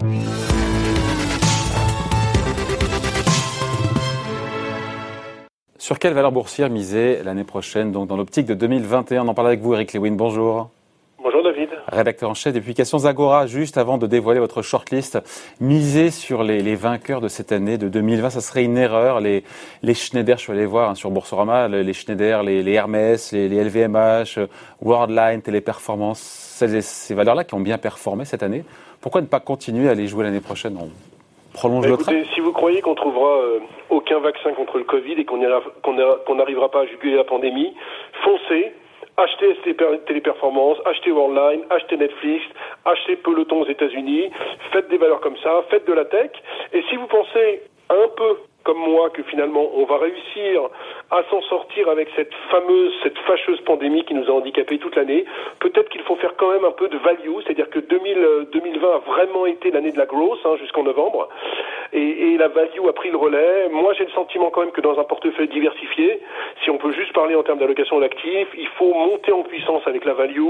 Sur quelle valeur boursière miser l'année prochaine, donc dans l'optique de 2021 On en parle avec vous, Eric Lewin. Bonjour. Rédacteur en chef des publications Zagora, juste avant de dévoiler votre shortlist, miser sur les, vainqueurs de cette année de 2020, ça serait une erreur. Les, les Schneider, je suis allé voir hein, sur Boursorama, les Schneider, les, les Hermès, les, LVMH, Worldline, Téléperformance, ces, ces valeurs-là qui ont bien performé cette année. Pourquoi ne pas continuer à les jouer l'année prochaine? Prolonge bah, écoutez, Si vous croyez qu'on trouvera euh, aucun vaccin contre le Covid et qu'on n'arrivera pas à juguler la pandémie, foncez, achetez Téléperformance, achetez Worldline, achetez Netflix, achetez Peloton aux États-Unis, faites des valeurs comme ça, faites de la tech. Et si vous pensez un peu comme moi que finalement on va réussir à s'en sortir avec cette fameuse, cette fâcheuse pandémie qui nous a handicapés toute l'année. Peut-être qu'il faut faire quand même un peu de value, c'est-à-dire que 2000, 2020 euh, a vraiment été l'année de la growth hein, jusqu'en novembre, et, la value a pris le relais. Moi, j'ai le sentiment quand même que dans un portefeuille diversifié, si on peut juste parler en termes d'allocation d'actifs, il faut monter en puissance avec la value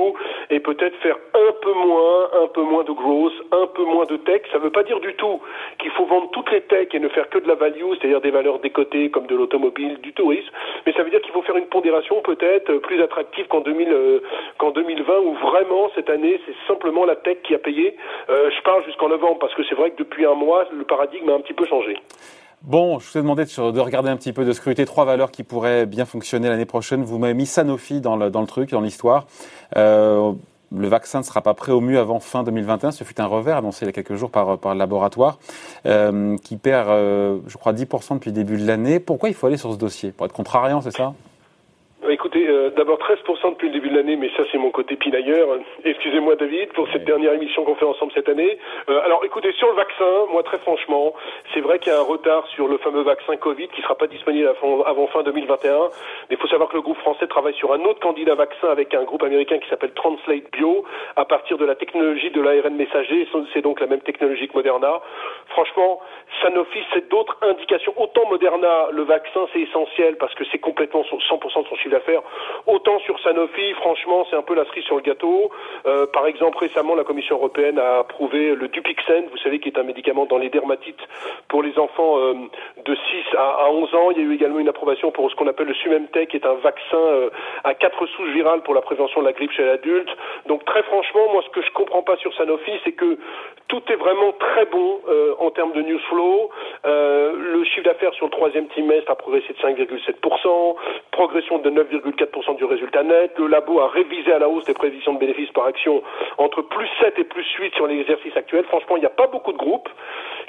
et peut-être faire un peu moins, un peu moins de growth, un peu moins de tech. Ça ne veut pas dire du tout qu'il faut vendre toutes les techs et ne faire que de la value, c'est-à-dire des valeurs décotées comme de l'automobile, du tourisme, mais ça veut dire qu'il faut faire une pondération peut-être plus attractive qu'en 2000, euh, qu'en 2020 où vraiment cette année c'est simplement la tech qui a payé. Euh, je parle jusqu'en novembre parce que c'est vrai que depuis un mois le paradigme a un petit peu changé. Bon, je vous ai demandé de, de, regarder un petit peu, de scruter trois valeurs qui pourraient bien fonctionner l'année prochaine. Vous m'avez mis Sanofi dans le, dans le truc, dans l'histoire. Euh, le vaccin ne sera pas prêt au mieux avant fin 2021. Ce fut un revers annoncé il y a quelques jours par, par le laboratoire euh, qui perd, je crois, 10% depuis le début de l'année. Pourquoi il faut aller sur ce dossier? Pour être contrariant, c'est ça? Euh, d'abord 13% depuis le début de l'année, mais ça c'est mon côté pinailleur. Excusez-moi David pour cette dernière émission qu'on fait ensemble cette année. Euh, alors écoutez, sur le vaccin, moi très franchement, c'est vrai qu'il y a un retard sur le fameux vaccin Covid qui sera pas disponible avant fin 2021. Mais il faut savoir que le groupe français travaille sur un autre candidat vaccin avec un groupe américain qui s'appelle Translate Bio à partir de la technologie de l'ARN messager. C'est donc la même technologie que Moderna. Franchement, Sanofi, c'est d'autres indications. Autant Moderna, le vaccin c'est essentiel parce que c'est complètement 100% de son chiffre d'affaires. Autant sur Sanofi, franchement, c'est un peu la cerise sur le gâteau. Euh, par exemple, récemment, la Commission européenne a approuvé le Dupixent, vous savez, qui est un médicament dans les dermatites pour les enfants euh, de 6 à, 11 ans. Il y a eu également une approbation pour ce qu'on appelle le Sumemtech, qui est un vaccin euh, à quatre souches virales pour la prévention de la grippe chez l'adulte. Donc très franchement, moi, ce que je comprends pas sur Sanofi, c'est que tout est vraiment très bon en termes de news flow. le chiffre d'affaires sur le troisième trimestre a progressé de 5,7%, progression de 9,4% du résultat net. Le labo a révisé à la hausse les prévisions de bénéfices par action entre plus 7 et plus 8 sur l'exercice actuel. Franchement, il n'y a pas beaucoup de groupes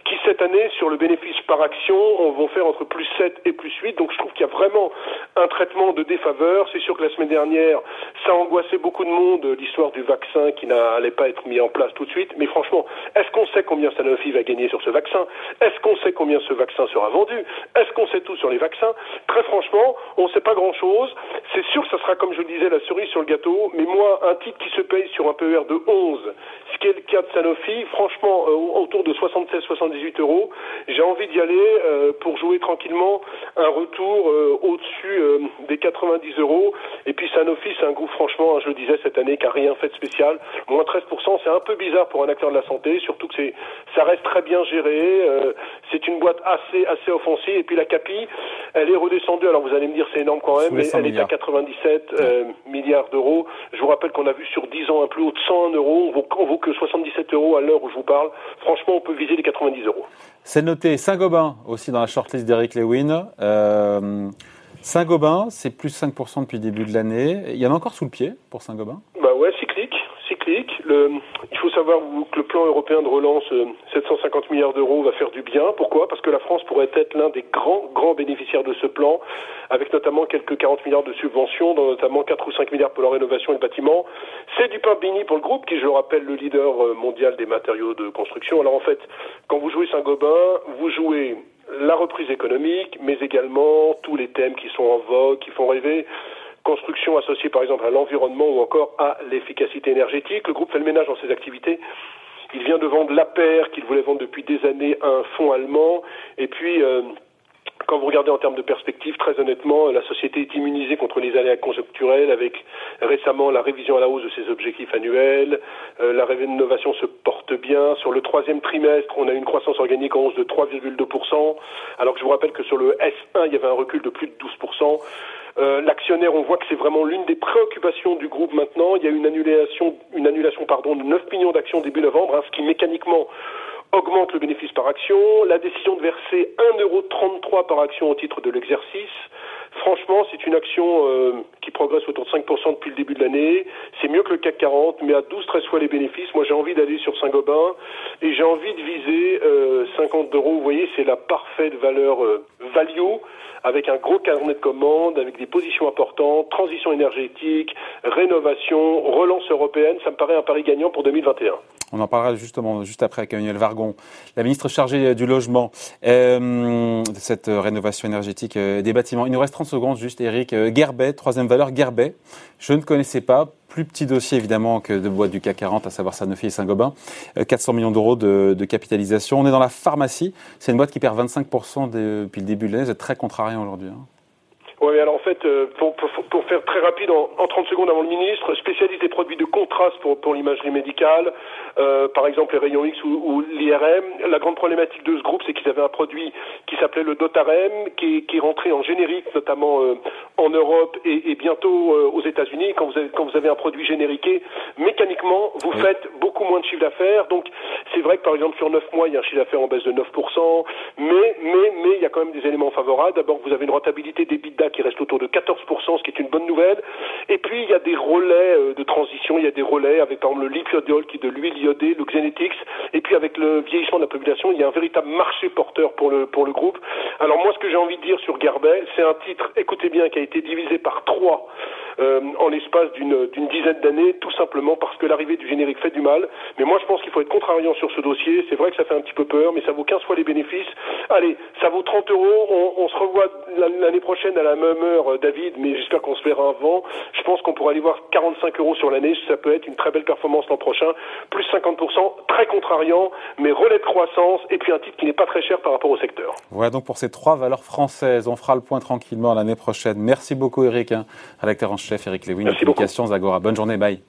qui cette année sur le bénéfice par action vont faire entre plus 7 et plus 8. Donc je trouve qu'il y a vraiment un traitement de défaveur. C'est sûr que la semaine dernière, ça a angoissé beaucoup de monde l'histoire du vaccin qui n'allait pas être mis en place tout de suite. Mais franchement, est-ce qu'on sait combien Sanofi va gagner sur ce vaccin? Est-ce qu'on sait combien ce vaccin sera vendu? Est-ce qu'on sait tout sur les vaccins? Très franchement, on ne sait pas grand-chose. C'est sûr que ça sera, comme je le disais, la cerise sur le gâteau. Mais moi, un titre qui se paye sur un PER de 11, ce qui est le cas de Sanofi, franchement, euh, autour de 76-78 euros, j'ai envie d'y aller euh, pour jouer tranquillement un retour euh, au-dessus des 90 euros. Et puis Sanofi, c'est un groupe, franchement, je le disais cette année, qui n'a rien fait de spécial. Moins 13%, c'est un peu bizarre pour un acteur de la santé, surtout que c'est, ça reste très bien géré. c'est une boîte assez, assez offensive. Et puis la CAPI, elle est redescendue. Alors vous allez me dire, c'est énorme quand même, mais elle est à 97 milliards d'euros. Je vous rappelle qu'on a vu sur 10 ans un plus haut de 101 euros. On vaut, que 77 euros à l'heure où je vous parle. Franchement, on peut viser les 90 euros. C'est noté Saint-Gobain aussi dans la shortlist d'Eric Lewin. Euh, Saint-Gobain, c'est plus 5% depuis le début de l'année. Il y en a encore sous le pied pour Saint-Gobain? Bah ouais, cyclique. cyclique. Le, il faut savoir que le plan européen de relance, 750 euh, milliards d'euros, va faire du bien. Pourquoi? Parce que la France pourrait être l'un des grands, grands bénéficiaires de ce plan, avec notamment quelques 40 milliards de subventions, dont notamment 4 ou 5 milliards pour la rénovation et le bâtiment. C'est du pain béni pour le groupe, qui, je le rappelle, le leader euh, mondial des matériaux de construction. Alors en fait, quand vous jouez Saint-Gobain, vous jouez la reprise économique, mais également tous les thèmes qui sont en vogue, qui font rêver construction associée par exemple à l'environnement ou encore à l'efficacité énergétique. Le groupe fait le ménage dans ses activités. Il vient de vendre l'APER qu'il voulait vendre depuis des années à un fonds allemand. Et puis, euh, quand vous regardez en termes de perspective, très honnêtement, la société est immunisée contre les aléas conjoncturels avec récemment la révision à la hausse de ses objectifs annuels. Euh, la rénovation se porte bien. Sur le troisième trimestre, on a une croissance organique en hausse de 3,2%, alors que je vous rappelle que sur le S1, il y avait un recul de plus de 12%. Euh, l'actionnaire, on voit que c'est vraiment l'une des préoccupations du groupe maintenant. Il y a une annulation, une annulation pardon, de 9 millions d'actions début novembre, hein, ce qui mécaniquement augmente le bénéfice par action. La décision de verser 1,33€ par action au titre de l'exercice. Franchement, c'est une action euh, qui progresse autour de 5% depuis le début de l'année. C'est mieux que le CAC 40, mais à 12-13 fois les bénéfices. Moi, j'ai envie d'aller sur Saint-Gobain et j'ai envie de viser euh, 50 euros. Vous voyez, c'est la parfaite valeur euh, value avec un gros carnet de commandes, avec des positions importantes, transition énergétique, rénovation, relance européenne. Ça me paraît un pari gagnant pour 2021. On en parlera justement juste après avec Emmanuel Vargon, la ministre chargée du logement, euh, de cette rénovation énergétique euh, des bâtiments. Il nous reste 30 secondes juste, Eric. Euh, Gerbet, troisième valeur, Gerbet. Je ne connaissais pas, plus petit dossier évidemment que de boîtes du CAC 40, à savoir Sanofi et Saint-Gobain. 400 millions d'euros de, de, capitalisation. On est dans la pharmacie. C'est une boîte qui perd 25% depuis le début de l'année. Vous êtes très contrariant aujourd'hui. Hein. Oui, alors en fait, pour, pour, pour, faire très rapide, en, en 30 secondes avant le ministre, spécialiste des produits de contraste pour, pour l'imagerie médicale, euh, par exemple les rayons X ou, ou l'IRM. La grande problématique de ce groupe, c'est qu'ils avaient un produit qui s'appelait le Dotarem, qui, qui est rentré en générique, notamment euh, en Europe et, et bientôt euh, aux États-Unis. Quand vous, avez, quand vous avez un produit génériqué, mécaniquement, vous oui. faites beaucoup moins de chiffre d'affaires. Donc, c'est vrai que par exemple, sur 9 mois, il y a un chiffre d'affaires en baisse de 9%, mais, mais, mais il y a quand même des éléments favorables. D'abord, vous avez une rentabilité des bidas qui reste autour de 14%, ce qui est une bonne nouvelle. Et puis, il y a des relais euh, de transition, il y a des relais avec, par exemple, le lipiodiol qui est de l'huile iodée, le Xenetics, et puis avec le vieillissement de la population, il y a un véritable marché porteur pour le, pour le groupe. Alors, moi, ce que j'ai envie de dire sur Garbet, c'est un titre, écoutez bien, qui a été divisé par trois euh, en l'espace d'une dizaine d'années, tout simplement parce que l'arrivée du générique fait du mal. Mais moi, je pense qu'il faut être contrariant sur ce dossier. C'est vrai que ça fait un petit peu peur, mais ça vaut 15 fois les bénéfices. Allez, ça vaut 30 euros. On, se revoit l'année prochaine à la même heure, David, mais j'espère qu'on se verra avant. Je pense qu'on pourra aller voir 45 euros sur l'année. Ça peut être une très belle performance l'an prochain. Plus 50%, très contrariant, mais relais de croissance et puis un titre qui n'est pas très cher par rapport au secteur. Voilà donc pour ces trois valeurs françaises. On fera le point tranquillement l'année prochaine. Merci beaucoup, Eric, hein, rédacteur en chef, Eric Lewin, Publications Agora. Bonne journée, bye.